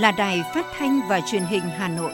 là Đài Phát thanh và Truyền hình Hà Nội.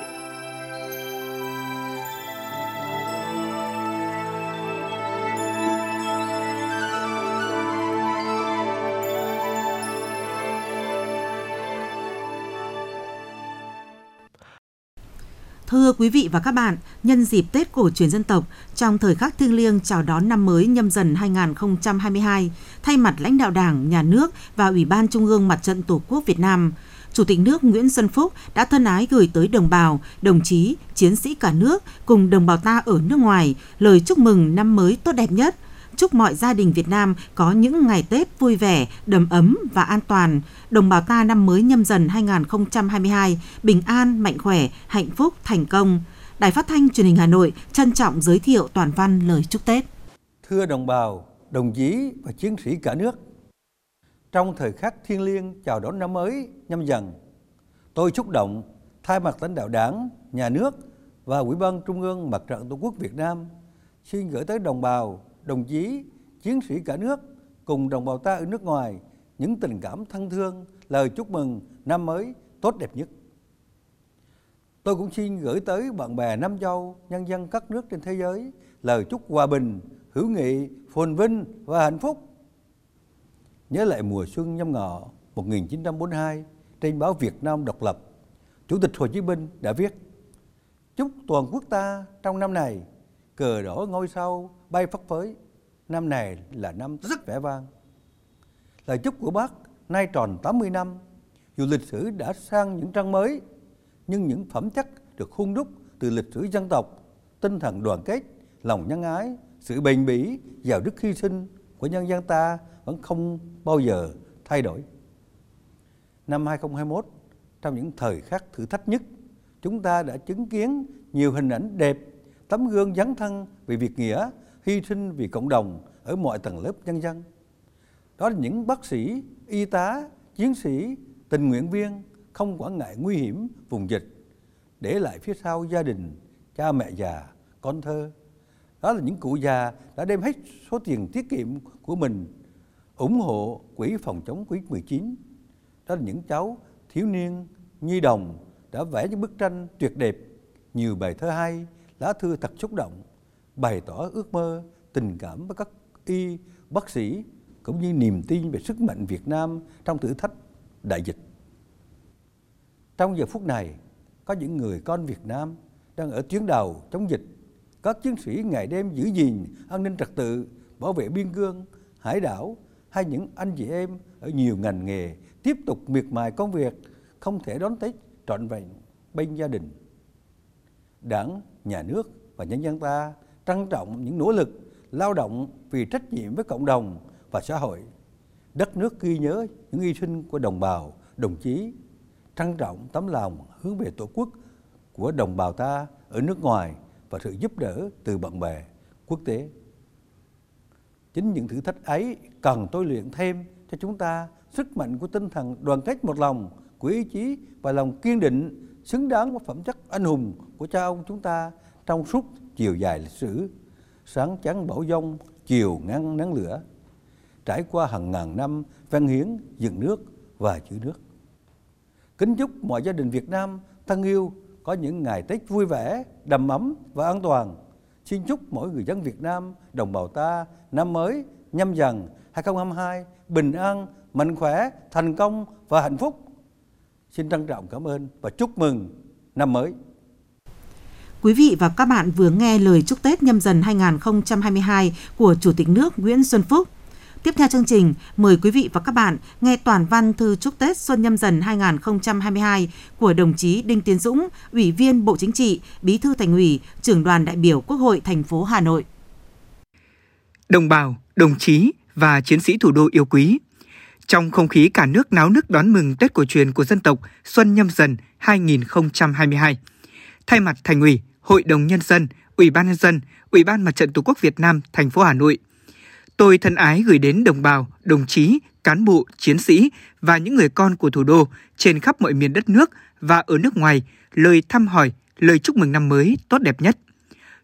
Thưa quý vị và các bạn, nhân dịp Tết cổ truyền dân tộc, trong thời khắc thiêng liêng chào đón năm mới nhâm dần 2022, thay mặt lãnh đạo Đảng, Nhà nước và Ủy ban Trung ương Mặt trận Tổ quốc Việt Nam, Chủ tịch nước Nguyễn Xuân Phúc đã thân ái gửi tới đồng bào, đồng chí, chiến sĩ cả nước cùng đồng bào ta ở nước ngoài lời chúc mừng năm mới tốt đẹp nhất, chúc mọi gia đình Việt Nam có những ngày Tết vui vẻ, đầm ấm và an toàn. Đồng bào ta năm mới nhâm dần 2022 bình an, mạnh khỏe, hạnh phúc, thành công. Đài Phát thanh Truyền hình Hà Nội trân trọng giới thiệu toàn văn lời chúc Tết. Thưa đồng bào, đồng chí và chiến sĩ cả nước, trong thời khắc thiêng liêng chào đón năm mới nhâm dần, tôi xúc động thay mặt lãnh đạo Đảng, Nhà nước và Ủy ban Trung ương Mặt trận Tổ quốc Việt Nam xin gửi tới đồng bào, đồng chí, chiến sĩ cả nước cùng đồng bào ta ở nước ngoài những tình cảm thân thương, lời chúc mừng năm mới tốt đẹp nhất. Tôi cũng xin gửi tới bạn bè Nam Châu, nhân dân các nước trên thế giới lời chúc hòa bình, hữu nghị, phồn vinh và hạnh phúc. Nhớ lại mùa xuân nhâm ngọ 1942 trên báo Việt Nam độc lập, Chủ tịch Hồ Chí Minh đã viết Chúc toàn quốc ta trong năm này cờ đỏ ngôi sao bay phất phới. Năm này là năm rất vẻ vang. Lời chúc của bác nay tròn 80 năm, dù lịch sử đã sang những trang mới, nhưng những phẩm chất được hung đúc từ lịch sử dân tộc, tinh thần đoàn kết, lòng nhân ái, sự bền bỉ, giàu đức hy sinh của nhân dân ta vẫn không bao giờ thay đổi. Năm 2021, trong những thời khắc thử thách nhất, chúng ta đã chứng kiến nhiều hình ảnh đẹp, tấm gương dấn thân vì việc nghĩa, hy sinh vì cộng đồng ở mọi tầng lớp nhân dân. Đó là những bác sĩ, y tá, chiến sĩ, tình nguyện viên không quản ngại nguy hiểm vùng dịch, để lại phía sau gia đình, cha mẹ già, con thơ. Đó là những cụ già đã đem hết số tiền tiết kiệm của mình ủng hộ quỹ phòng chống Covid-19. Đó là những cháu thiếu niên, nhi đồng đã vẽ những bức tranh tuyệt đẹp, nhiều bài thơ hay, lá thư thật xúc động, bày tỏ ước mơ, tình cảm với các y, bác sĩ, cũng như niềm tin về sức mạnh Việt Nam trong thử thách đại dịch. Trong giờ phút này, có những người con Việt Nam đang ở tuyến đầu chống dịch, các chiến sĩ ngày đêm giữ gìn an ninh trật tự, bảo vệ biên cương, hải đảo hay những anh chị em ở nhiều ngành nghề tiếp tục miệt mài công việc, không thể đón Tết trọn vẹn bên gia đình. Đảng, nhà nước và nhân dân ta trân trọng những nỗ lực lao động vì trách nhiệm với cộng đồng và xã hội. Đất nước ghi nhớ những hy sinh của đồng bào, đồng chí, trân trọng tấm lòng hướng về Tổ quốc của đồng bào ta ở nước ngoài và sự giúp đỡ từ bạn bè quốc tế. Chính những thử thách ấy cần tôi luyện thêm cho chúng ta sức mạnh của tinh thần đoàn kết một lòng, của ý chí và lòng kiên định xứng đáng với phẩm chất anh hùng của cha ông chúng ta trong suốt chiều dài lịch sử. Sáng chắn bão dông, chiều ngăn nắng lửa, trải qua hàng ngàn năm văn hiến dựng nước và giữ nước. Kính chúc mọi gia đình Việt Nam thân yêu có những ngày Tết vui vẻ, đầm ấm và an toàn. Xin chúc mỗi người dân Việt Nam, đồng bào ta năm mới nhâm dần 2022 bình an, mạnh khỏe, thành công và hạnh phúc. Xin trân trọng cảm ơn và chúc mừng năm mới. Quý vị và các bạn vừa nghe lời chúc Tết nhâm dần 2022 của Chủ tịch nước Nguyễn Xuân Phúc. Tiếp theo chương trình, mời quý vị và các bạn nghe toàn văn thư chúc Tết Xuân Nhâm Dần 2022 của đồng chí Đinh Tiến Dũng, Ủy viên Bộ Chính trị, Bí thư Thành ủy, trưởng đoàn đại biểu Quốc hội thành phố Hà Nội. Đồng bào, đồng chí và chiến sĩ thủ đô yêu quý, trong không khí cả nước náo nức đón mừng Tết cổ truyền của dân tộc Xuân Nhâm Dần 2022, thay mặt Thành ủy, Hội đồng Nhân dân, Ủy ban Nhân dân, Ủy ban Mặt trận Tổ quốc Việt Nam thành phố Hà Nội – Tôi thân ái gửi đến đồng bào, đồng chí, cán bộ, chiến sĩ và những người con của thủ đô trên khắp mọi miền đất nước và ở nước ngoài lời thăm hỏi, lời chúc mừng năm mới tốt đẹp nhất.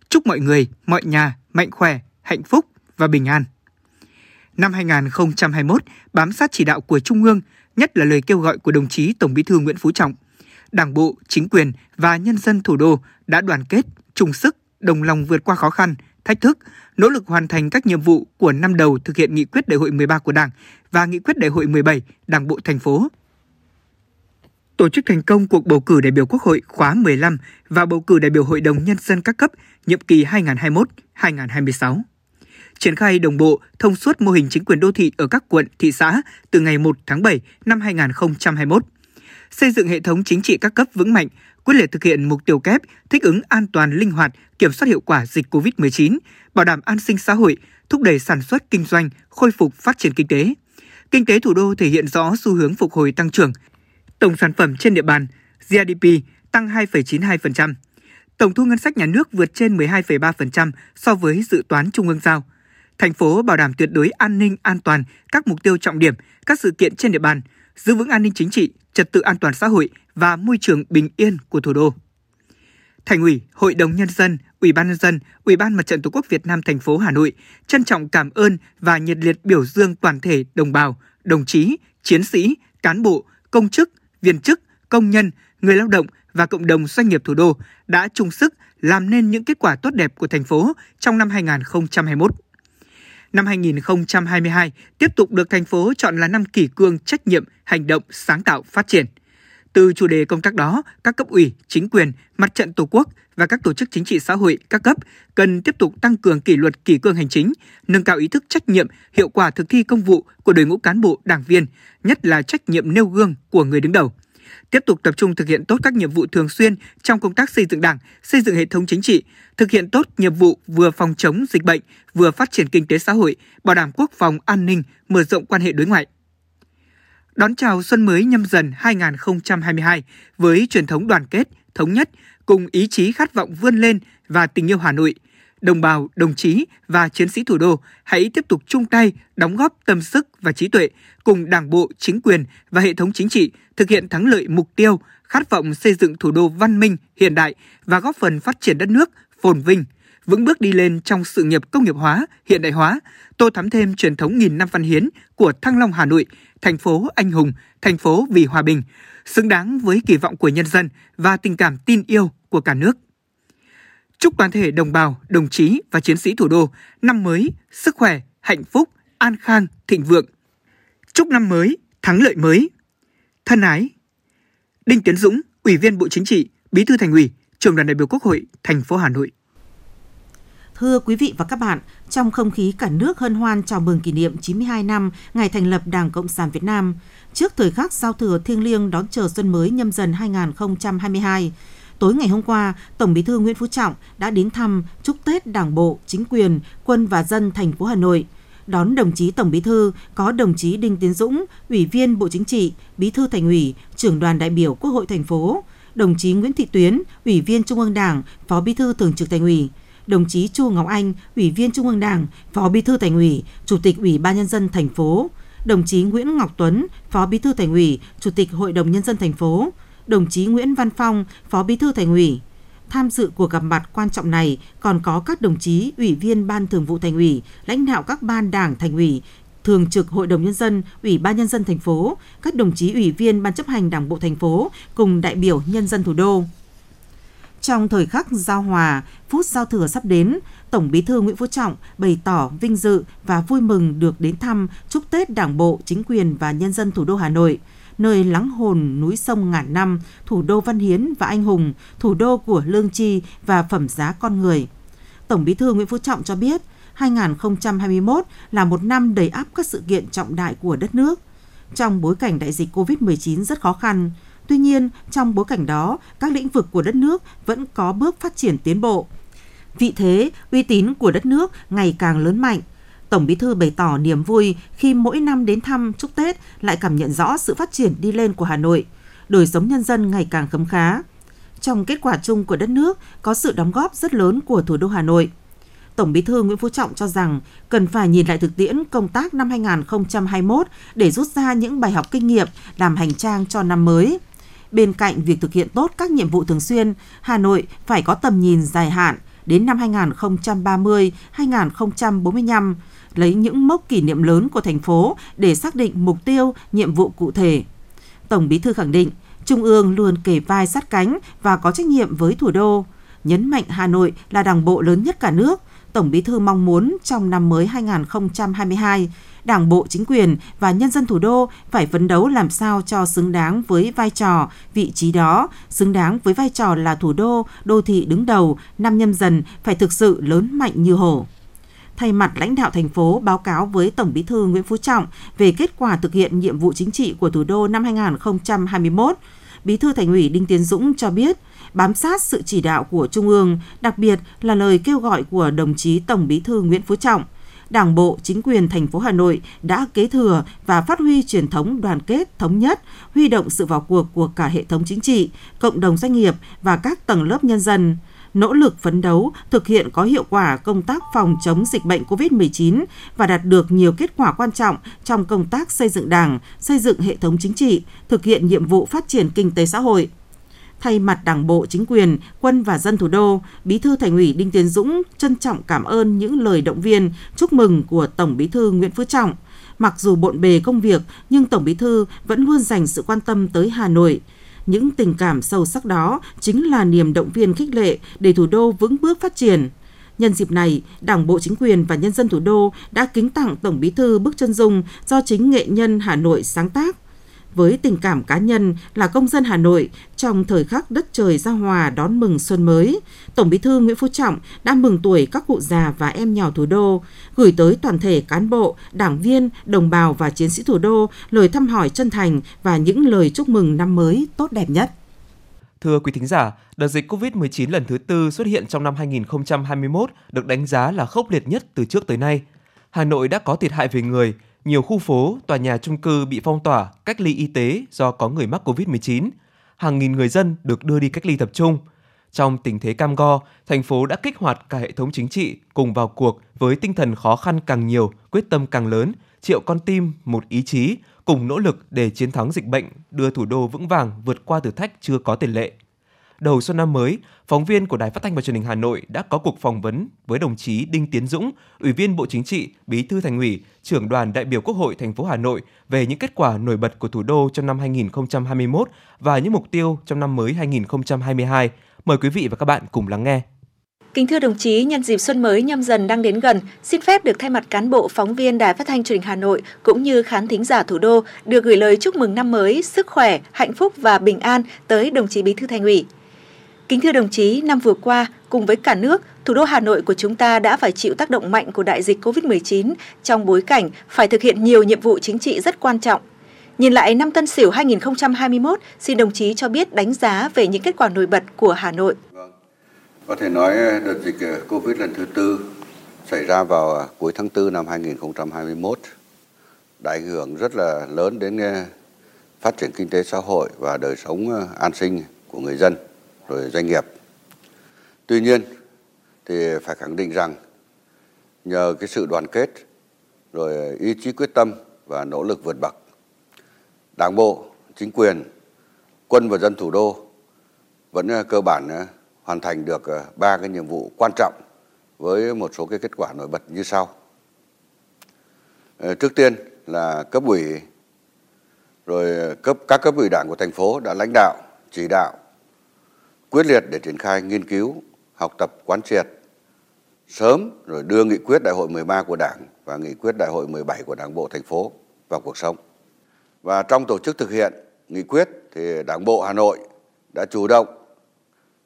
Chúc mọi người, mọi nhà mạnh khỏe, hạnh phúc và bình an. Năm 2021, bám sát chỉ đạo của Trung ương, nhất là lời kêu gọi của đồng chí Tổng Bí thư Nguyễn Phú Trọng, Đảng bộ, chính quyền và nhân dân thủ đô đã đoàn kết, chung sức, đồng lòng vượt qua khó khăn, thách thức, nỗ lực hoàn thành các nhiệm vụ của năm đầu thực hiện nghị quyết đại hội 13 của Đảng và nghị quyết đại hội 17 Đảng bộ thành phố. Tổ chức thành công cuộc bầu cử đại biểu Quốc hội khóa 15 và bầu cử đại biểu Hội đồng Nhân dân các cấp nhiệm kỳ 2021-2026 triển khai đồng bộ, thông suốt mô hình chính quyền đô thị ở các quận, thị xã từ ngày 1 tháng 7 năm 2021. Xây dựng hệ thống chính trị các cấp vững mạnh, quyết liệt thực hiện mục tiêu kép thích ứng an toàn linh hoạt, kiểm soát hiệu quả dịch COVID-19, bảo đảm an sinh xã hội, thúc đẩy sản xuất kinh doanh, khôi phục phát triển kinh tế. Kinh tế thủ đô thể hiện rõ xu hướng phục hồi tăng trưởng. Tổng sản phẩm trên địa bàn GDP tăng 2,92%. Tổng thu ngân sách nhà nước vượt trên 12,3% so với dự toán trung ương giao thành phố bảo đảm tuyệt đối an ninh an toàn các mục tiêu trọng điểm, các sự kiện trên địa bàn, giữ vững an ninh chính trị, trật tự an toàn xã hội và môi trường bình yên của thủ đô. Thành ủy, Hội đồng nhân dân, Ủy ban nhân dân, Ủy ban Mặt trận Tổ quốc Việt Nam thành phố Hà Nội trân trọng cảm ơn và nhiệt liệt biểu dương toàn thể đồng bào, đồng chí, chiến sĩ, cán bộ, công chức, viên chức, công nhân, người lao động và cộng đồng doanh nghiệp thủ đô đã chung sức làm nên những kết quả tốt đẹp của thành phố trong năm 2021 năm 2022 tiếp tục được thành phố chọn là năm kỷ cương trách nhiệm, hành động, sáng tạo, phát triển. Từ chủ đề công tác đó, các cấp ủy, chính quyền, mặt trận Tổ quốc và các tổ chức chính trị xã hội các cấp cần tiếp tục tăng cường kỷ luật kỷ cương hành chính, nâng cao ý thức trách nhiệm, hiệu quả thực thi công vụ của đội ngũ cán bộ, đảng viên, nhất là trách nhiệm nêu gương của người đứng đầu tiếp tục tập trung thực hiện tốt các nhiệm vụ thường xuyên trong công tác xây dựng Đảng, xây dựng hệ thống chính trị, thực hiện tốt nhiệm vụ vừa phòng chống dịch bệnh, vừa phát triển kinh tế xã hội, bảo đảm quốc phòng an ninh, mở rộng quan hệ đối ngoại. Đón chào xuân mới nhâm dần 2022 với truyền thống đoàn kết, thống nhất, cùng ý chí khát vọng vươn lên và tình yêu Hà Nội – đồng bào, đồng chí và chiến sĩ thủ đô hãy tiếp tục chung tay đóng góp tâm sức và trí tuệ cùng Đảng bộ, chính quyền và hệ thống chính trị thực hiện thắng lợi mục tiêu khát vọng xây dựng thủ đô văn minh, hiện đại và góp phần phát triển đất nước phồn vinh, vững bước đi lên trong sự nghiệp công nghiệp hóa, hiện đại hóa, tô thắm thêm truyền thống nghìn năm văn hiến của Thăng Long Hà Nội, thành phố anh hùng, thành phố vì hòa bình, xứng đáng với kỳ vọng của nhân dân và tình cảm tin yêu của cả nước. Chúc toàn thể đồng bào, đồng chí và chiến sĩ thủ đô năm mới sức khỏe, hạnh phúc, an khang, thịnh vượng. Chúc năm mới thắng lợi mới. Thân ái. Đinh Tiến Dũng, Ủy viên Bộ Chính trị, Bí thư Thành ủy, Trưởng đoàn đại biểu Quốc hội thành phố Hà Nội. Thưa quý vị và các bạn, trong không khí cả nước hân hoan chào mừng kỷ niệm 92 năm ngày thành lập Đảng Cộng sản Việt Nam, trước thời khắc giao thừa thiêng liêng đón chờ xuân mới nhâm dần 2022, Tối ngày hôm qua, Tổng Bí thư Nguyễn Phú Trọng đã đến thăm chúc Tết Đảng bộ, chính quyền, quân và dân thành phố Hà Nội. Đón đồng chí Tổng Bí thư có đồng chí Đinh Tiến Dũng, Ủy viên Bộ Chính trị, Bí thư Thành ủy, trưởng đoàn đại biểu Quốc hội thành phố, đồng chí Nguyễn Thị Tuyến, Ủy viên Trung ương Đảng, Phó Bí thư Thường trực Thành ủy, đồng chí Chu Ngọc Anh, Ủy viên Trung ương Đảng, Phó Bí thư Thành ủy, Chủ tịch Ủy ban nhân dân thành phố, đồng chí Nguyễn Ngọc Tuấn, Phó Bí thư Thành ủy, Chủ tịch Hội đồng nhân dân thành phố, đồng chí Nguyễn Văn Phong, Phó Bí thư Thành ủy. Tham dự cuộc gặp mặt quan trọng này còn có các đồng chí ủy viên Ban Thường vụ Thành ủy, lãnh đạo các ban đảng Thành ủy, Thường trực Hội đồng Nhân dân, Ủy ban Nhân dân thành phố, các đồng chí ủy viên Ban chấp hành Đảng bộ thành phố cùng đại biểu nhân dân thủ đô. Trong thời khắc giao hòa, phút giao thừa sắp đến, Tổng Bí thư Nguyễn Phú Trọng bày tỏ vinh dự và vui mừng được đến thăm chúc Tết Đảng bộ, chính quyền và nhân dân thủ đô Hà Nội – nơi lắng hồn núi sông ngàn năm, thủ đô văn hiến và anh hùng, thủ đô của lương tri và phẩm giá con người. Tổng Bí thư Nguyễn Phú Trọng cho biết, 2021 là một năm đầy áp các sự kiện trọng đại của đất nước. Trong bối cảnh đại dịch COVID-19 rất khó khăn, tuy nhiên trong bối cảnh đó, các lĩnh vực của đất nước vẫn có bước phát triển tiến bộ. Vị thế, uy tín của đất nước ngày càng lớn mạnh, Tổng Bí thư bày tỏ niềm vui khi mỗi năm đến thăm chúc Tết lại cảm nhận rõ sự phát triển đi lên của Hà Nội, đời sống nhân dân ngày càng khấm khá. Trong kết quả chung của đất nước có sự đóng góp rất lớn của thủ đô Hà Nội. Tổng Bí thư Nguyễn Phú Trọng cho rằng cần phải nhìn lại thực tiễn công tác năm 2021 để rút ra những bài học kinh nghiệm làm hành trang cho năm mới. Bên cạnh việc thực hiện tốt các nhiệm vụ thường xuyên, Hà Nội phải có tầm nhìn dài hạn đến năm 2030-2045 lấy những mốc kỷ niệm lớn của thành phố để xác định mục tiêu, nhiệm vụ cụ thể. Tổng Bí thư khẳng định, Trung ương luôn kề vai sát cánh và có trách nhiệm với thủ đô. Nhấn mạnh Hà Nội là đảng bộ lớn nhất cả nước, Tổng Bí thư mong muốn trong năm mới 2022, Đảng bộ, chính quyền và nhân dân thủ đô phải phấn đấu làm sao cho xứng đáng với vai trò, vị trí đó, xứng đáng với vai trò là thủ đô, đô thị đứng đầu, năm nhâm dần phải thực sự lớn mạnh như hổ thay mặt lãnh đạo thành phố báo cáo với Tổng Bí thư Nguyễn Phú Trọng về kết quả thực hiện nhiệm vụ chính trị của thủ đô năm 2021. Bí thư Thành ủy Đinh Tiến Dũng cho biết, bám sát sự chỉ đạo của Trung ương, đặc biệt là lời kêu gọi của đồng chí Tổng Bí thư Nguyễn Phú Trọng, Đảng bộ, chính quyền thành phố Hà Nội đã kế thừa và phát huy truyền thống đoàn kết, thống nhất, huy động sự vào cuộc của cả hệ thống chính trị, cộng đồng doanh nghiệp và các tầng lớp nhân dân nỗ lực phấn đấu thực hiện có hiệu quả công tác phòng chống dịch bệnh COVID-19 và đạt được nhiều kết quả quan trọng trong công tác xây dựng Đảng, xây dựng hệ thống chính trị, thực hiện nhiệm vụ phát triển kinh tế xã hội. Thay mặt Đảng bộ, chính quyền, quân và dân thủ đô, Bí thư Thành ủy Đinh Tiến Dũng trân trọng cảm ơn những lời động viên, chúc mừng của Tổng Bí thư Nguyễn Phú Trọng. Mặc dù bộn bề công việc, nhưng Tổng Bí thư vẫn luôn dành sự quan tâm tới Hà Nội. Những tình cảm sâu sắc đó chính là niềm động viên khích lệ để thủ đô vững bước phát triển. Nhân dịp này, Đảng bộ chính quyền và nhân dân thủ đô đã kính tặng Tổng Bí thư bức chân dung do chính nghệ nhân Hà Nội sáng tác với tình cảm cá nhân là công dân Hà Nội trong thời khắc đất trời giao hòa đón mừng xuân mới, Tổng Bí thư Nguyễn Phú Trọng đã mừng tuổi các cụ già và em nhỏ thủ đô, gửi tới toàn thể cán bộ, đảng viên, đồng bào và chiến sĩ thủ đô lời thăm hỏi chân thành và những lời chúc mừng năm mới tốt đẹp nhất. Thưa quý thính giả, đợt dịch COVID-19 lần thứ tư xuất hiện trong năm 2021 được đánh giá là khốc liệt nhất từ trước tới nay. Hà Nội đã có thiệt hại về người, nhiều khu phố, tòa nhà chung cư bị phong tỏa, cách ly y tế do có người mắc COVID-19. Hàng nghìn người dân được đưa đi cách ly tập trung. Trong tình thế cam go, thành phố đã kích hoạt cả hệ thống chính trị cùng vào cuộc với tinh thần khó khăn càng nhiều, quyết tâm càng lớn, triệu con tim, một ý chí, cùng nỗ lực để chiến thắng dịch bệnh, đưa thủ đô vững vàng vượt qua thử thách chưa có tiền lệ đầu xuân năm mới, phóng viên của Đài Phát thanh và Truyền hình Hà Nội đã có cuộc phỏng vấn với đồng chí Đinh Tiến Dũng, Ủy viên Bộ Chính trị, Bí thư Thành ủy, trưởng đoàn đại biểu Quốc hội thành phố Hà Nội về những kết quả nổi bật của thủ đô trong năm 2021 và những mục tiêu trong năm mới 2022. Mời quý vị và các bạn cùng lắng nghe. Kính thưa đồng chí, nhân dịp xuân mới nhâm dần đang đến gần, xin phép được thay mặt cán bộ phóng viên Đài Phát thanh Truyền hình Hà Nội cũng như khán thính giả thủ đô được gửi lời chúc mừng năm mới, sức khỏe, hạnh phúc và bình an tới đồng chí Bí thư Thành ủy. Kính thưa đồng chí, năm vừa qua, cùng với cả nước, thủ đô Hà Nội của chúng ta đã phải chịu tác động mạnh của đại dịch COVID-19 trong bối cảnh phải thực hiện nhiều nhiệm vụ chính trị rất quan trọng. Nhìn lại năm Tân Sửu 2021, xin đồng chí cho biết đánh giá về những kết quả nổi bật của Hà Nội. Vâng. Có thể nói ờ, đợt dịch ờ, COVID lần thứ tư xảy ra vào ờ, cuối tháng 4 năm 2021 đã ảnh hưởng rất là lớn đến phát triển kinh tế xã hội và đời sống an sinh của người dân rồi doanh nghiệp. Tuy nhiên thì phải khẳng định rằng nhờ cái sự đoàn kết, rồi ý chí quyết tâm và nỗ lực vượt bậc, đảng bộ, chính quyền, quân và dân thủ đô vẫn à, cơ bản à, hoàn thành được à, ba cái nhiệm vụ quan trọng với một số cái kết quả nổi bật như sau ờ, trước tiên là cấp ủy, rồi cấp, các cấp ủy đảng của thành phố đã lãnh đạo, chỉ đạo quyết liệt để triển khai nghiên cứu, học tập quán triệt sớm rồi đưa nghị quyết đại hội 13 của Đảng và nghị quyết đại hội 17 của Đảng bộ thành phố vào cuộc sống. Và trong tổ chức thực hiện nghị quyết thì Đảng bộ Hà Nội đã chủ động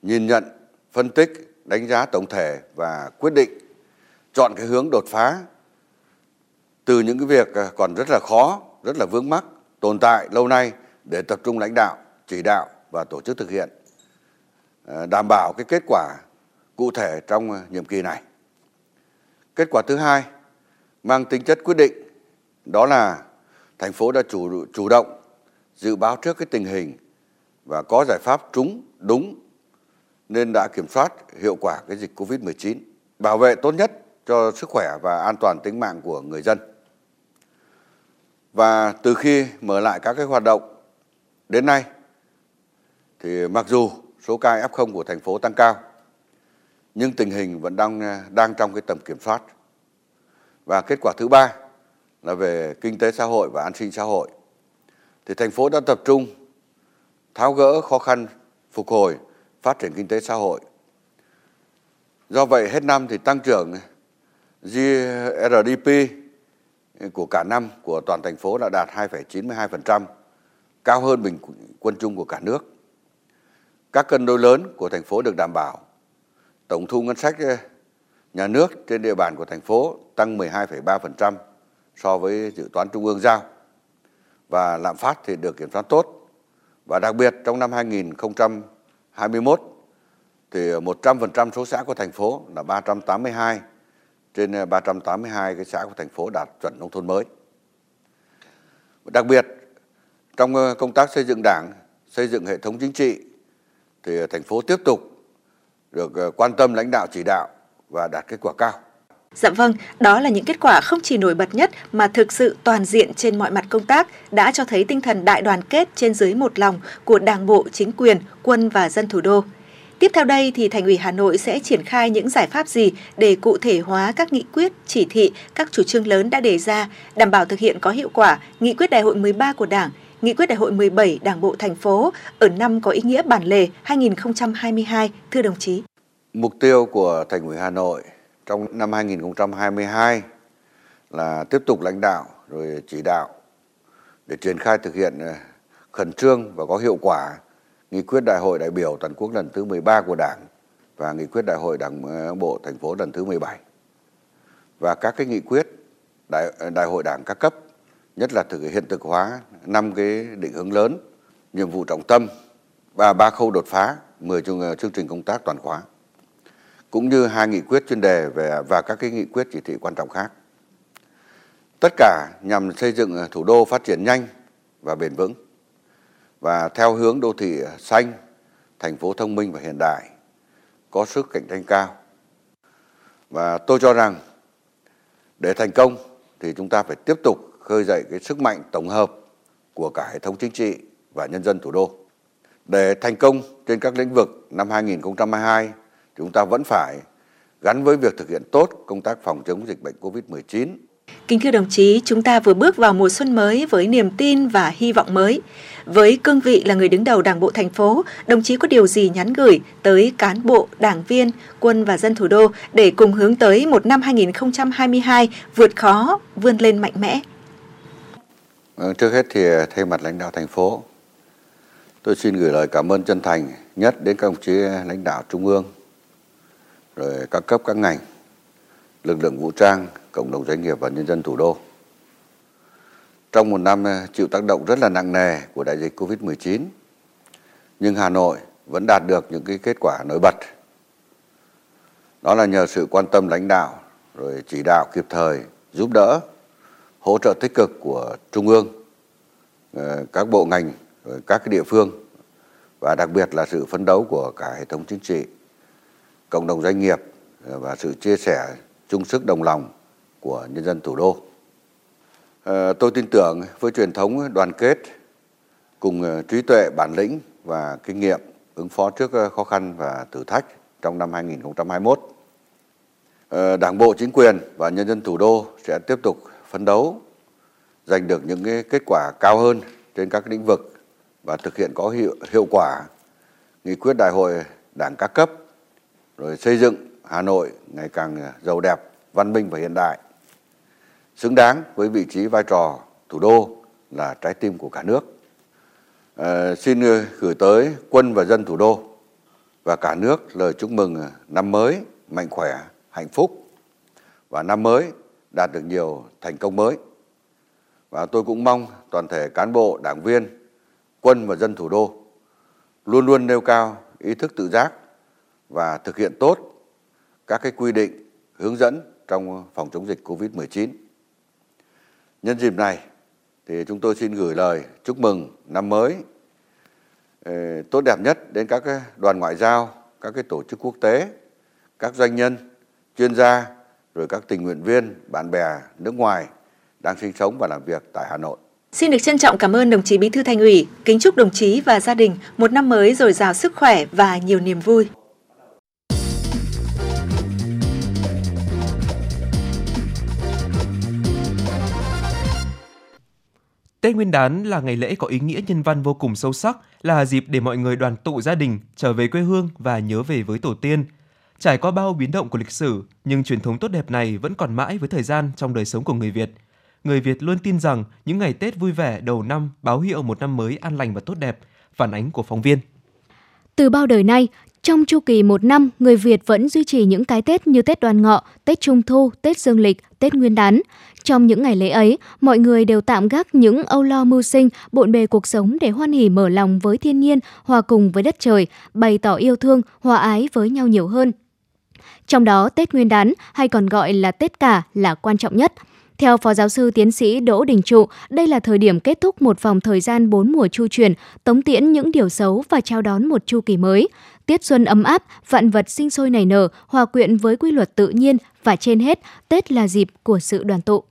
nhìn nhận, phân tích, đánh giá tổng thể và quyết định chọn cái hướng đột phá từ những cái việc à, còn rất là khó, rất là vướng mắc, tồn tại lâu nay để tập trung lãnh đạo, chỉ đạo và tổ chức thực hiện Ờ, đảm bảo cái kết quả cụ thể trong ờ, nhiệm kỳ này. Kết quả thứ hai mang tính chất quyết định đó là thành phố đã chủ chủ động dự báo trước cái tình hình và có giải pháp trúng đúng nên đã kiểm soát hiệu quả cái dịch Covid-19, bảo vệ tốt nhất cho sức khỏe và an toàn tính mạng của người dân. Và từ khi mở lại các cái hoạt động đến nay thì mặc dù số ca F0 của thành phố tăng cao, nhưng tình hình vẫn đang đang trong cái tầm kiểm soát. Và kết quả thứ ba là về kinh tế xã hội và an sinh xã hội. Thì thành phố đã tập trung tháo gỡ khó khăn phục hồi, phát triển kinh tế xã hội. Do vậy hết năm thì tăng trưởng GRDP của cả năm của toàn thành phố đã đạt 2,92%, cao hơn bình quân chung của cả nước. Các cân đối lớn của thành phố được đảm bảo. Tổng thu ngân sách ờ, nhà nước trên địa bàn của thành phố tăng 12,3% so với dự toán trung ương giao. Và lạm phát thì được kiểm soát tốt. Và đặc biệt trong năm 2021 thì 100% số xã của thành phố là 382 trên ờ, 382 cái xã của thành phố đạt chuẩn nông thôn mới. Đặc biệt trong ờ, công tác xây dựng đảng, xây dựng hệ thống chính trị thì ờ, thành phố tiếp tục được ờ, quan tâm lãnh đạo chỉ đạo và đạt kết quả cao. Dạ vâng, đó là những kết quả không chỉ nổi bật nhất mà thực sự toàn diện trên mọi mặt công tác đã cho thấy tinh thần đại đoàn kết trên dưới một lòng của Đảng bộ, chính quyền, quân và dân thủ đô. Tiếp theo đây thì Thành ủy Hà Nội sẽ triển khai những giải pháp gì để cụ thể hóa các nghị quyết, chỉ thị, các chủ trương lớn đã đề ra, đảm bảo thực hiện có hiệu quả nghị quyết đại hội 13 của Đảng, nghị quyết đại hội 17 Đảng bộ thành phố ở năm có ý nghĩa bản lề 2022, thưa đồng chí. Mục tiêu của Thành ủy Hà Nội trong năm 2022 là tiếp tục lãnh đạo rồi chỉ đạo để triển khai thực hiện ờ, khẩn trương và có hiệu quả nghị quyết đại hội đại biểu toàn quốc lần thứ 13 của Đảng và nghị quyết đại hội Đảng ờ, bộ thành phố lần thứ 17 và các cái nghị quyết đại ờ, đại hội Đảng các cấp nhất là thực hiện thực hóa năm cái định hướng lớn, nhiệm vụ trọng tâm và ba khâu đột phá 10 ờ, chương trình công tác toàn khóa cũng như hai nghị quyết chuyên đề về và các cái nghị quyết chỉ thị quan trọng khác. Tất cả nhằm xây dựng ờ, thủ đô phát triển nhanh và bền vững và theo hướng đô thị ờ, xanh, thành phố thông minh và hiện đại, có sức cạnh tranh cao. Và tôi cho rằng để thành công thì chúng ta phải tiếp tục khơi dậy cái sức mạnh tổng hợp của cả hệ thống chính trị và nhân dân thủ đô. Để thành công trên các lĩnh vực năm 2022 chúng ta vẫn phải gắn với việc thực hiện tốt công tác phòng chống dịch bệnh COVID-19. Kính thưa đồng chí, chúng ta vừa bước vào mùa xuân mới với niềm tin và hy vọng mới. Với cương vị là người đứng đầu Đảng bộ thành phố, đồng chí có điều gì nhắn gửi tới cán bộ, đảng viên, quân và dân thủ đô để cùng hướng tới một năm 2022 vượt khó, vươn lên mạnh mẽ? Ờ, trước hết thì ờ, thay mặt lãnh đạo thành phố, tôi xin gửi lời cảm ơn chân thành nhất đến các đồng chí ờ, lãnh đạo trung ương, rồi các cấp các ngành, lực lượng vũ trang, cộng đồng doanh nghiệp và nhân dân thủ đô. Trong một năm chịu tác động rất là nặng nề của đại dịch Covid-19, nhưng Hà Nội vẫn đạt được những cái kết quả nổi bật. Đó là nhờ sự quan tâm lãnh đạo, rồi chỉ đạo kịp thời, giúp đỡ, hỗ trợ tích cực của Trung ương, ờ, các bộ ngành, ờ, các địa phương và đặc biệt là sự phấn đấu của cả hệ thống chính trị cộng đồng doanh nghiệp ờ, và sự chia sẻ chung sức đồng lòng của nhân dân thủ đô. Tôi tin tưởng với truyền thống đoàn kết cùng trí tuệ, bản lĩnh và kinh nghiệm ứng phó trước khó khăn và thử thách trong năm 2021. Đảng bộ, chính quyền và nhân dân thủ đô sẽ tiếp tục phấn đấu giành được những cái kết quả cao hơn trên các lĩnh vực và thực hiện có hiệu, hiệu quả nghị quyết đại hội đảng các cấp rồi xây dựng Hà Nội ngày càng giàu đẹp, văn minh và hiện đại, xứng đáng với vị trí vai trò thủ đô là trái tim của cả nước. À, xin gửi tới quân và dân thủ đô và cả nước lời chúc mừng năm mới mạnh khỏe, hạnh phúc và năm mới đạt được nhiều thành công mới. Và tôi cũng mong toàn thể cán bộ, đảng viên, quân và dân thủ đô luôn luôn nêu cao ý thức tự giác và thực hiện tốt các cái quy định hướng dẫn trong phòng chống dịch Covid-19. Nhân dịp này thì chúng tôi xin gửi lời chúc mừng năm mới ờ, tốt đẹp nhất đến các đoàn ngoại giao, các cái tổ chức quốc tế, các doanh nhân, chuyên gia, rồi các tình nguyện viên, bạn bè nước ngoài đang sinh sống và làm việc tại Hà Nội. Xin được trân trọng cảm ơn đồng chí Bí thư Thành ủy, kính chúc đồng chí và gia đình một năm mới dồi dào sức khỏe và nhiều niềm vui. Tết Nguyên đán là ngày lễ có ý nghĩa nhân văn vô cùng sâu sắc, là dịp để mọi người đoàn tụ gia đình, trở về quê hương và nhớ về với tổ tiên. Trải qua bao biến động của lịch sử, nhưng truyền thống tốt đẹp này vẫn còn mãi với thời gian trong đời sống của người Việt. Người Việt luôn tin rằng những ngày Tết vui vẻ đầu năm báo hiệu một năm mới an lành và tốt đẹp, phản ánh của phóng viên. Từ bao đời nay, trong chu kỳ một năm, người Việt vẫn duy trì những cái Tết như Tết Đoan Ngọ, Tết Trung Thu, Tết Dương Lịch, Tết Nguyên đán. Trong những ngày lễ ấy, mọi người đều tạm gác những âu lo mưu sinh, bộn bề cuộc sống để hoan hỉ mở lòng với thiên nhiên, hòa cùng với đất trời, bày tỏ yêu thương, hòa ái với nhau nhiều hơn. Trong đó, Tết Nguyên đán hay còn gọi là Tết cả là quan trọng nhất – theo Phó Giáo sư Tiến sĩ Đỗ Đình Trụ, đây là thời điểm kết thúc một vòng thời gian bốn mùa chu truyền, tống tiễn những điều xấu và chào đón một chu kỳ mới. Tiết xuân ấm áp, vạn vật sinh sôi nảy nở, hòa quyện với quy luật tự nhiên và trên hết, Tết là dịp của sự đoàn tụ.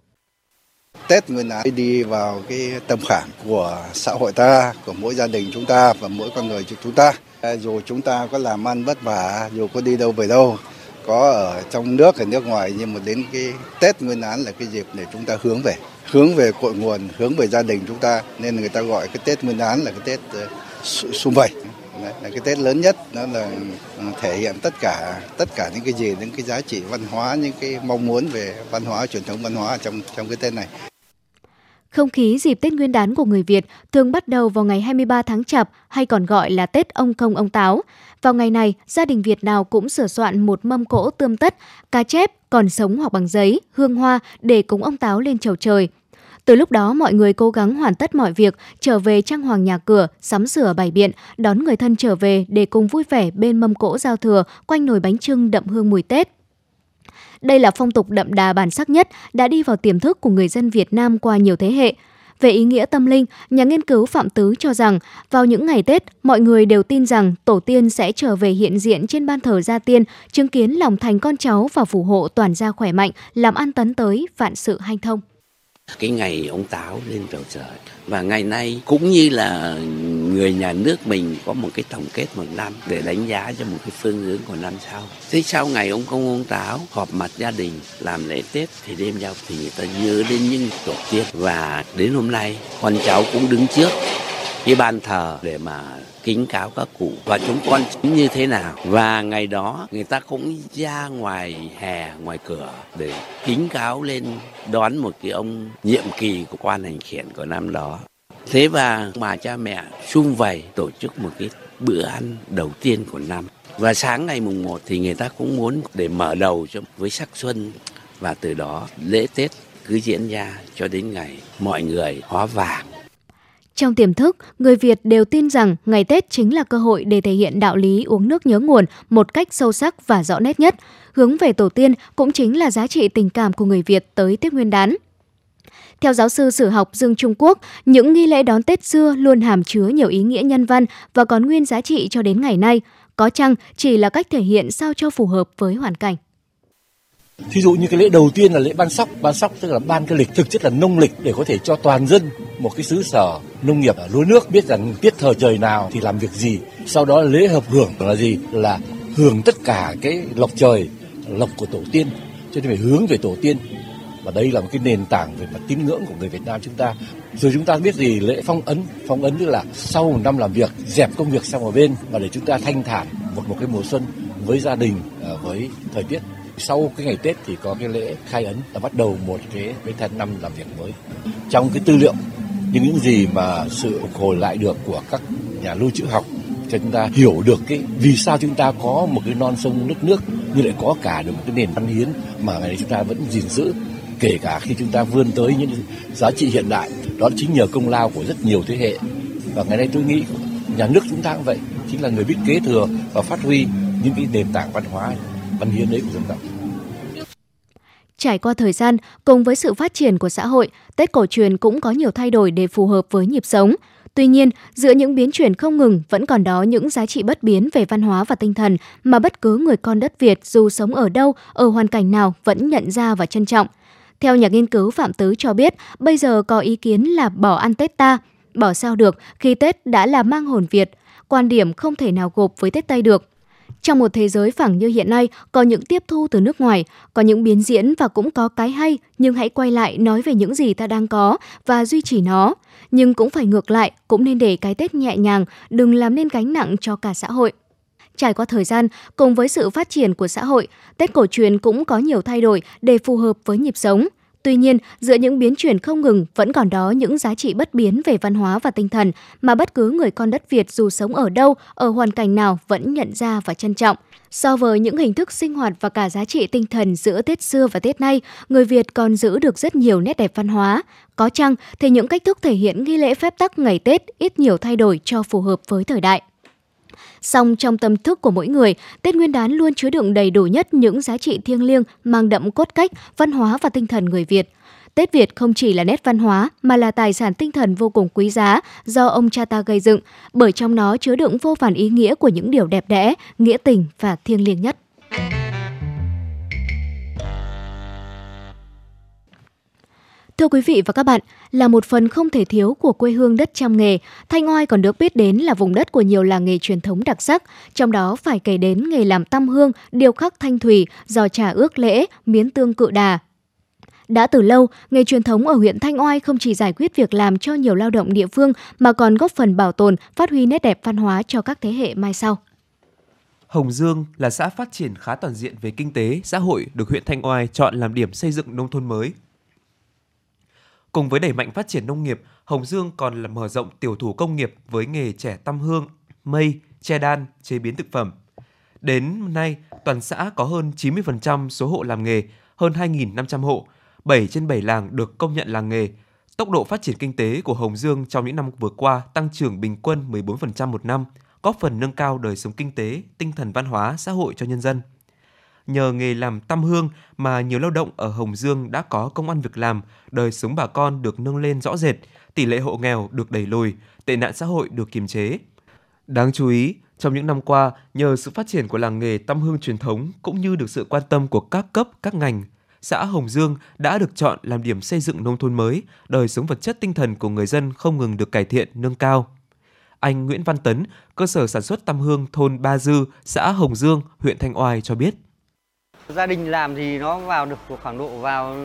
Tết Nguyên đán đi vào cái tâm khảm của xã hội ta, của mỗi gia đình chúng ta và mỗi con người chúng ta. Dù chúng ta có làm ăn vất vả, dù có đi đâu về đâu, có ở trong nước hay nước ngoài, nhưng mà đến cái Tết Nguyên đán là cái dịp để chúng ta hướng về hướng về cội nguồn, hướng về gia đình chúng ta. Nên người ta gọi cái Tết Nguyên đán là cái Tết ờ, sum vầy. Là cái Tết lớn nhất nó là thể hiện tất cả tất cả những cái gì, những cái giá trị văn hóa, những cái mong muốn về văn hóa, truyền thống văn hóa trong trong cái Tết này không khí dịp Tết Nguyên đán của người Việt thường bắt đầu vào ngày 23 tháng Chạp hay còn gọi là Tết ông công ông táo. Vào ngày này, gia đình Việt nào cũng sửa soạn một mâm cỗ tươm tất, cá chép, còn sống hoặc bằng giấy, hương hoa để cúng ông táo lên chầu trời. Từ lúc đó, mọi người cố gắng hoàn tất mọi việc, trở về trang hoàng nhà cửa, sắm sửa bày biện, đón người thân trở về để cùng vui vẻ bên mâm cỗ giao thừa, quanh nồi bánh trưng đậm hương mùi Tết. Đây là phong tục đậm đà bản sắc nhất đã đi vào tiềm thức của người dân Việt Nam qua nhiều thế hệ. Về ý nghĩa tâm linh, nhà nghiên cứu Phạm Tứ cho rằng vào những ngày Tết, mọi người đều tin rằng tổ tiên sẽ trở về hiện diện trên ban thờ gia tiên, chứng kiến lòng thành con cháu và phù hộ toàn gia khỏe mạnh, làm ăn tấn tới, vạn sự hanh thông. Cái ngày ông Táo lên bầu trời. Và ngày nay cũng như là người nhà nước mình có một cái tổng kết một năm để đánh giá cho một cái phương hướng của năm sau. Thế sau ngày ông công ông Táo họp mặt gia đình làm lễ Tết thì đêm giao thì người ta nhớ đến những tổ tiên. Và đến hôm nay, con cháu cũng đứng trước cái ban thờ để mà kính cáo các cụ và chúng con như thế nào. Và ngày đó người ta cũng ra ngoài hè, ngoài cửa để kính cáo lên đón một cái ông nhiệm kỳ của quan hành khiển của năm đó. Thế và bà cha mẹ sum vầy tổ chức một cái bữa ăn đầu tiên của năm. Và sáng ngày mùng 1 thì người ta cũng muốn để mở đầu cho, với sắc xuân. Và từ đó lễ Tết cứ diễn ra cho đến ngày mọi người hóa vàng trong tiềm thức, người Việt đều tin rằng ngày Tết chính là cơ hội để thể hiện đạo lý uống nước nhớ nguồn một cách sâu sắc và rõ nét nhất. Hướng về tổ tiên cũng chính là giá trị tình cảm của người Việt tới Tết Nguyên đán. Theo giáo sư sử học Dương Trung Quốc, những nghi lễ đón Tết xưa luôn hàm chứa nhiều ý nghĩa nhân văn và còn nguyên giá trị cho đến ngày nay. Có chăng chỉ là cách thể hiện sao cho phù hợp với hoàn cảnh. Thí dụ như cái lễ đầu tiên là lễ ban sóc, ban sóc tức là ban cái lịch thực chất là nông lịch để có thể cho toàn dân một cái xứ sở nông nghiệp lúa nước biết rằng tiết thời trời nào thì làm việc gì. Sau đó lễ hợp hưởng là gì? Là hưởng tất cả cái lộc trời, lộc của tổ tiên. Cho nên phải hướng về tổ tiên. Và đây là một cái nền tảng về mặt tín ngưỡng của người Việt Nam chúng ta. Rồi chúng ta biết gì lễ phong ấn, phong ấn tức là sau một năm làm việc dẹp công việc sang một bên và để chúng ta thanh thản một một cái mùa xuân với gia đình, ờ, với thời tiết sau cái ngày Tết thì có cái lễ khai ấn là bắt đầu một cái cái tháng năm làm việc mới. Trong cái tư liệu những những gì mà sự phục hồi lại được của các nhà lưu trữ học cho chúng ta hiểu được cái vì sao chúng ta có một cái non sông nước nước như lại có cả được một cái nền văn hiến mà ngày nay chúng ta vẫn gìn giữ kể cả khi chúng ta vươn tới những giá trị hiện đại, đó chính nhờ công lao của rất nhiều thế hệ và ngày nay tôi nghĩ nhà nước chúng ta cũng vậy, chính là người biết kế thừa và phát huy những cái nền tảng văn hóa, văn hiến đấy của dân tộc. Trải qua thời gian, cùng với sự phát triển của xã hội, Tết cổ truyền cũng có nhiều thay đổi để phù hợp với nhịp sống. Tuy nhiên, giữa những biến chuyển không ngừng vẫn còn đó những giá trị bất biến về văn hóa và tinh thần mà bất cứ người con đất Việt dù sống ở đâu, ở hoàn cảnh nào vẫn nhận ra và trân trọng. Theo nhà nghiên cứu Phạm Tứ cho biết, bây giờ có ý kiến là bỏ ăn Tết ta, bỏ sao được khi Tết đã là mang hồn Việt, quan điểm không thể nào gộp với Tết Tây được. Trong một thế giới phẳng như hiện nay, có những tiếp thu từ nước ngoài, có những biến diễn và cũng có cái hay, nhưng hãy quay lại nói về những gì ta đang có và duy trì nó. Nhưng cũng phải ngược lại, cũng nên để cái Tết nhẹ nhàng, đừng làm nên gánh nặng cho cả xã hội. Trải qua thời gian, cùng với sự phát triển của xã hội, Tết cổ truyền cũng có nhiều thay đổi để phù hợp với nhịp sống. Tuy nhiên, giữa những biến chuyển không ngừng vẫn còn đó những giá trị bất biến về văn hóa và tinh thần mà bất cứ người con đất Việt dù sống ở đâu, ở hoàn cảnh nào vẫn nhận ra và trân trọng. So với những hình thức sinh hoạt và cả giá trị tinh thần giữa Tết xưa và Tết nay, người Việt còn giữ được rất nhiều nét đẹp văn hóa. Có chăng thì những cách thức thể hiện nghi lễ phép tắc ngày Tết ít nhiều thay đổi cho phù hợp với thời đại. Song trong tâm thức của mỗi người, Tết Nguyên đán luôn chứa đựng đầy đủ nhất những giá trị thiêng liêng mang đậm cốt cách, văn hóa và tinh thần người Việt. Tết Việt không chỉ là nét văn hóa mà là tài sản tinh thần vô cùng quý giá do ông cha ta gây dựng, bởi trong nó chứa đựng vô vàn ý nghĩa của những điều đẹp đẽ, nghĩa tình và thiêng liêng nhất. Thưa quý vị và các bạn, là một phần không thể thiếu của quê hương đất trăm nghề, Thanh Oai còn được biết đến là vùng đất của nhiều làng nghề truyền thống đặc sắc, trong đó phải kể đến nghề làm tăm hương, điêu khắc thanh thủy, giò trà ước lễ, miến tương cự đà, đã từ lâu, nghề truyền thống ở huyện Thanh Oai không chỉ giải quyết việc làm cho nhiều lao động địa phương mà còn góp phần bảo tồn, phát huy nét đẹp văn hóa cho các thế hệ mai sau. Hồng Dương là xã phát triển khá toàn diện về kinh tế, xã hội được huyện Thanh Oai chọn làm điểm xây dựng nông thôn mới. Cùng với đẩy mạnh phát triển nông nghiệp, Hồng Dương còn là mở rộng tiểu thủ công nghiệp với nghề trẻ tăm hương, mây, che đan, chế biến thực phẩm. Đến nay, toàn xã có hơn 90% số hộ làm nghề, hơn 2.500 hộ, 7 trên 7 làng được công nhận làng nghề. Tốc độ phát triển kinh tế của Hồng Dương trong những năm vừa qua tăng trưởng bình quân 14% một năm, góp phần nâng cao đời sống kinh tế, tinh thần văn hóa, xã hội cho nhân dân. Nhờ nghề làm tăm hương mà nhiều lao động ở Hồng Dương đã có công ăn việc làm, đời sống bà con được nâng lên rõ rệt, tỷ lệ hộ nghèo được đẩy lùi, tệ nạn xã hội được kiềm chế. Đáng chú ý, trong những năm qua, nhờ sự phát triển của làng nghề tăm hương truyền thống cũng như được sự quan tâm của các cấp, các ngành, xã Hồng Dương đã được chọn làm điểm xây dựng nông thôn mới, đời sống vật chất tinh thần của người dân không ngừng được cải thiện, nâng cao. Anh Nguyễn Văn Tấn, cơ sở sản xuất tăm hương thôn Ba Dư, xã Hồng Dương, huyện Thanh Oai cho biết. Gia đình làm thì nó vào được khoảng độ vào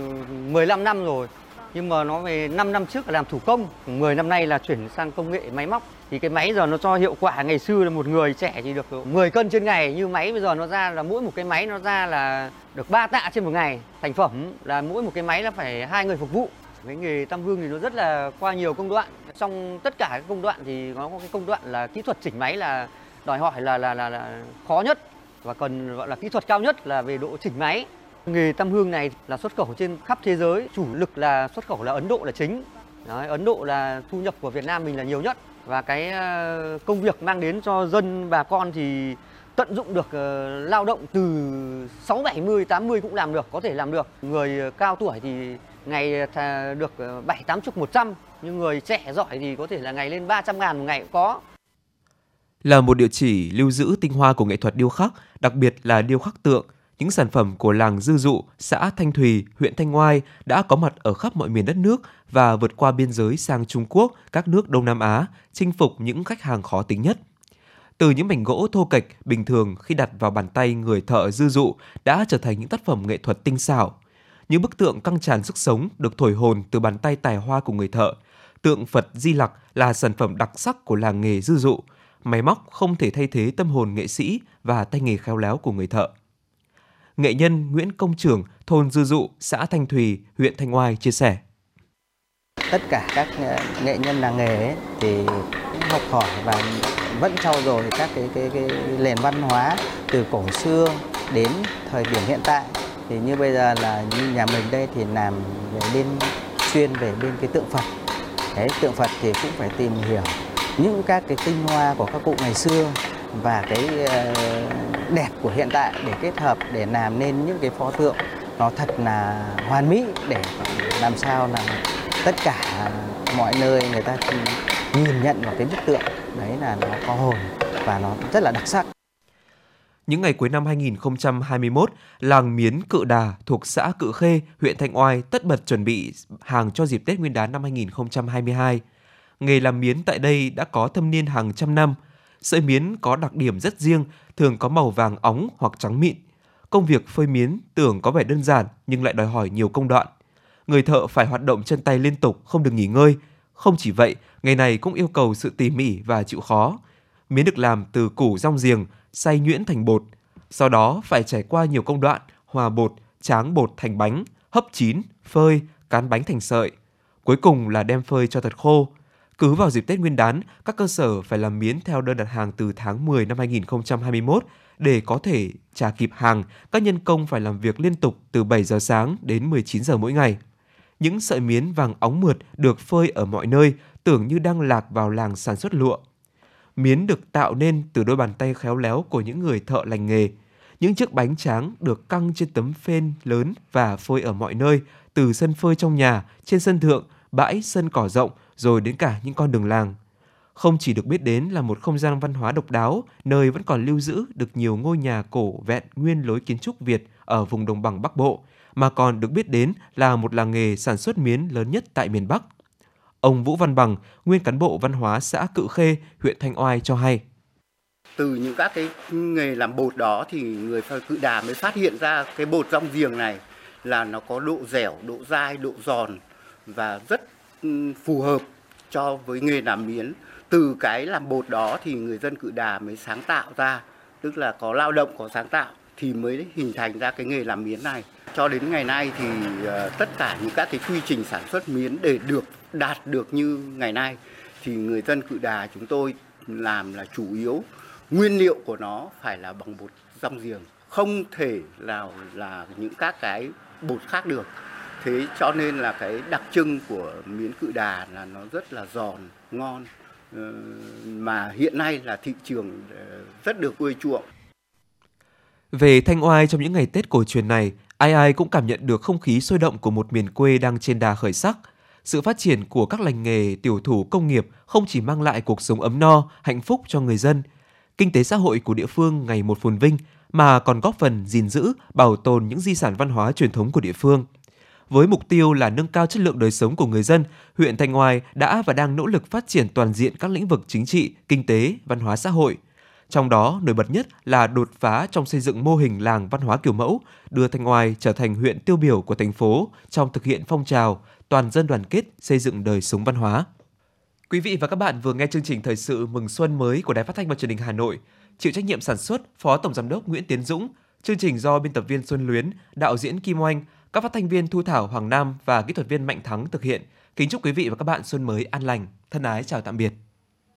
15 năm rồi. Nhưng mà nó về 5 năm trước là làm thủ công, 10 năm nay là chuyển sang công nghệ máy móc. Thì cái máy giờ nó cho hiệu quả ngày xưa là một người trẻ chỉ được 10 cân trên ngày, như máy bây giờ nó ra là mỗi một cái máy nó ra là được 3 tạ trên một ngày. Thành phẩm là mỗi một cái máy là phải hai người phục vụ. Cái nghề tam hương thì nó rất là qua nhiều công đoạn. Trong tất cả các công đoạn thì nó có cái công đoạn là kỹ thuật chỉnh máy là đòi hỏi là là là, là khó nhất và cần gọi là kỹ thuật cao nhất là về độ chỉnh máy. Nghề tăm hương này là xuất khẩu trên khắp thế giới, chủ lực là xuất khẩu là Ấn Độ là chính. Đấy, Ấn Độ là thu nhập của Việt Nam mình là nhiều nhất và cái ờ, công việc mang đến cho dân bà con thì tận dụng được uh, lao động từ 6 70 80 cũng làm được, có thể làm được. Người cao tuổi thì ngày được 7 80 100 nhưng người trẻ giỏi thì có thể là ngày lên 300 ngàn một ngày cũng có là một địa chỉ lưu giữ tinh hoa của nghệ thuật điêu khắc, đặc biệt là điêu khắc tượng. Những sản phẩm của làng Dư Dụ, xã Thanh Thùy, huyện Thanh Oai đã có mặt ở khắp mọi miền đất nước và vượt qua biên giới sang Trung Quốc, các nước Đông Nam Á, chinh phục những khách hàng khó tính nhất. Từ những mảnh gỗ thô kệch bình thường khi đặt vào bàn tay người thợ Dư Dụ đã trở thành những tác phẩm nghệ thuật tinh xảo. Những bức tượng căng tràn sức sống được thổi hồn từ bàn tay tài hoa của người thợ. Tượng Phật Di Lặc là sản phẩm đặc sắc của làng nghề Dư Dụ – máy móc không thể thay thế tâm hồn nghệ sĩ và tay nghề khéo léo của người thợ. Nghệ nhân Nguyễn Công Trường, thôn Dư Dụ, xã Thanh Thùy, huyện Thanh Oai chia sẻ. Tất cả các ờ, nghệ nhân làng nghề ấy, thì học hỏi và vẫn trau dồi các cái, cái, cái nền văn hóa từ cổ xưa đến thời điểm hiện tại. Thì như bây giờ là như nhà mình đây thì làm về bên chuyên về bên cái tượng Phật. Đấy, tượng Phật thì cũng phải tìm hiểu những các cái tinh hoa của các cụ ngày xưa và cái ờ, đẹp của hiện tại để kết hợp để làm nên những cái pho tượng nó thật là hoàn mỹ để làm sao là tất cả mọi nơi người ta nhìn nhận vào cái bức tượng đấy là nó có hồn và nó rất là đặc sắc. Những ngày cuối năm 2021, làng Miến Cự Đà thuộc xã Cự Khê, huyện Thanh Oai tất bật chuẩn bị hàng cho dịp Tết Nguyên đán năm 2022 nghề làm miến tại đây đã có thâm niên hàng trăm năm. Sợi miến có đặc điểm rất riêng, thường có màu vàng óng hoặc trắng mịn. Công việc phơi miến tưởng có vẻ đơn giản nhưng lại đòi hỏi nhiều công đoạn. Người thợ phải hoạt động chân tay liên tục, không được nghỉ ngơi. Không chỉ vậy, nghề này cũng yêu cầu sự tỉ mỉ và chịu khó. Miến được làm từ củ rong giềng, xay nhuyễn thành bột. Sau đó phải trải qua nhiều công đoạn, hòa bột, tráng bột thành bánh, hấp chín, phơi, cán bánh thành sợi. Cuối cùng là đem phơi cho thật khô. Cứ vào dịp Tết Nguyên đán, các cơ sở phải làm miến theo đơn đặt hàng từ tháng 10 năm 2021 để có thể trả kịp hàng, các nhân công phải làm việc liên tục từ 7 giờ sáng đến 19 giờ mỗi ngày. Những sợi miến vàng óng mượt được phơi ở mọi nơi, tưởng như đang lạc vào làng sản xuất lụa. Miến được tạo nên từ đôi bàn tay khéo léo của những người thợ lành nghề. Những chiếc bánh tráng được căng trên tấm phên lớn và phơi ở mọi nơi, từ sân phơi trong nhà, trên sân thượng, bãi, sân cỏ rộng, rồi đến cả những con đường làng. Không chỉ được biết đến là một không gian văn hóa độc đáo, nơi vẫn còn lưu giữ được nhiều ngôi nhà cổ vẹn nguyên lối kiến trúc Việt ở vùng đồng bằng Bắc Bộ, mà còn được biết đến là một làng nghề sản xuất miến lớn nhất tại miền Bắc. Ông Vũ Văn Bằng, nguyên cán bộ văn hóa xã Cự Khê, huyện Thanh Oai cho hay. Từ những các cái nghề làm bột đó thì người cự đà mới phát hiện ra cái bột rong giềng này là nó có độ dẻo, độ dai, độ giòn và rất ừ, phù hợp cho với nghề làm miến. Từ cái làm bột đó thì người dân cự đà mới sáng tạo ra, tức là có lao động, có sáng tạo thì mới hình thành ra cái nghề làm miến này. Cho đến ngày nay thì ờ, tất cả những các cái quy trình sản xuất miến để được đạt được như ngày nay thì người dân cự đà chúng tôi làm là chủ yếu nguyên liệu của nó phải là bằng bột rong giềng không thể nào là những các cái bột khác được thế cho nên là cái đặc trưng của miến cự đà là nó rất là giòn ngon ờ, mà hiện nay là thị trường ờ, rất được ưa chuộng về Thanh Oai trong những ngày Tết cổ truyền này, ai ai cũng cảm nhận được không khí sôi động của một miền quê đang trên đà khởi sắc. Sự phát triển của các lành nghề tiểu thủ công nghiệp không chỉ mang lại cuộc sống ấm no, hạnh phúc cho người dân, kinh tế xã hội của địa phương ngày một phồn vinh mà còn góp phần gìn giữ, bảo tồn những di sản văn hóa truyền thống của địa phương. Với mục tiêu là nâng cao chất lượng đời sống của người dân, huyện Thanh Oai đã và đang nỗ lực phát triển toàn diện các lĩnh vực chính trị, kinh tế, văn hóa xã hội. Trong đó, nổi bật nhất là đột phá trong xây dựng mô hình làng văn hóa kiểu mẫu, đưa Thanh Oai trở thành huyện tiêu biểu của thành phố trong thực hiện phong trào toàn dân đoàn kết xây dựng đời sống văn hóa. Quý vị và các bạn vừa nghe chương trình thời sự mừng xuân mới của Đài Phát thanh và Truyền hình Hà Nội. Chịu trách nhiệm sản xuất Phó Tổng giám đốc Nguyễn Tiến Dũng, chương trình do biên tập viên Xuân Luyến, đạo diễn Kim Oanh, các phát thanh viên Thu Thảo, Hoàng Nam và kỹ thuật viên Mạnh Thắng thực hiện. Kính chúc quý vị và các bạn xuân mới an lành. Thân ái chào tạm biệt.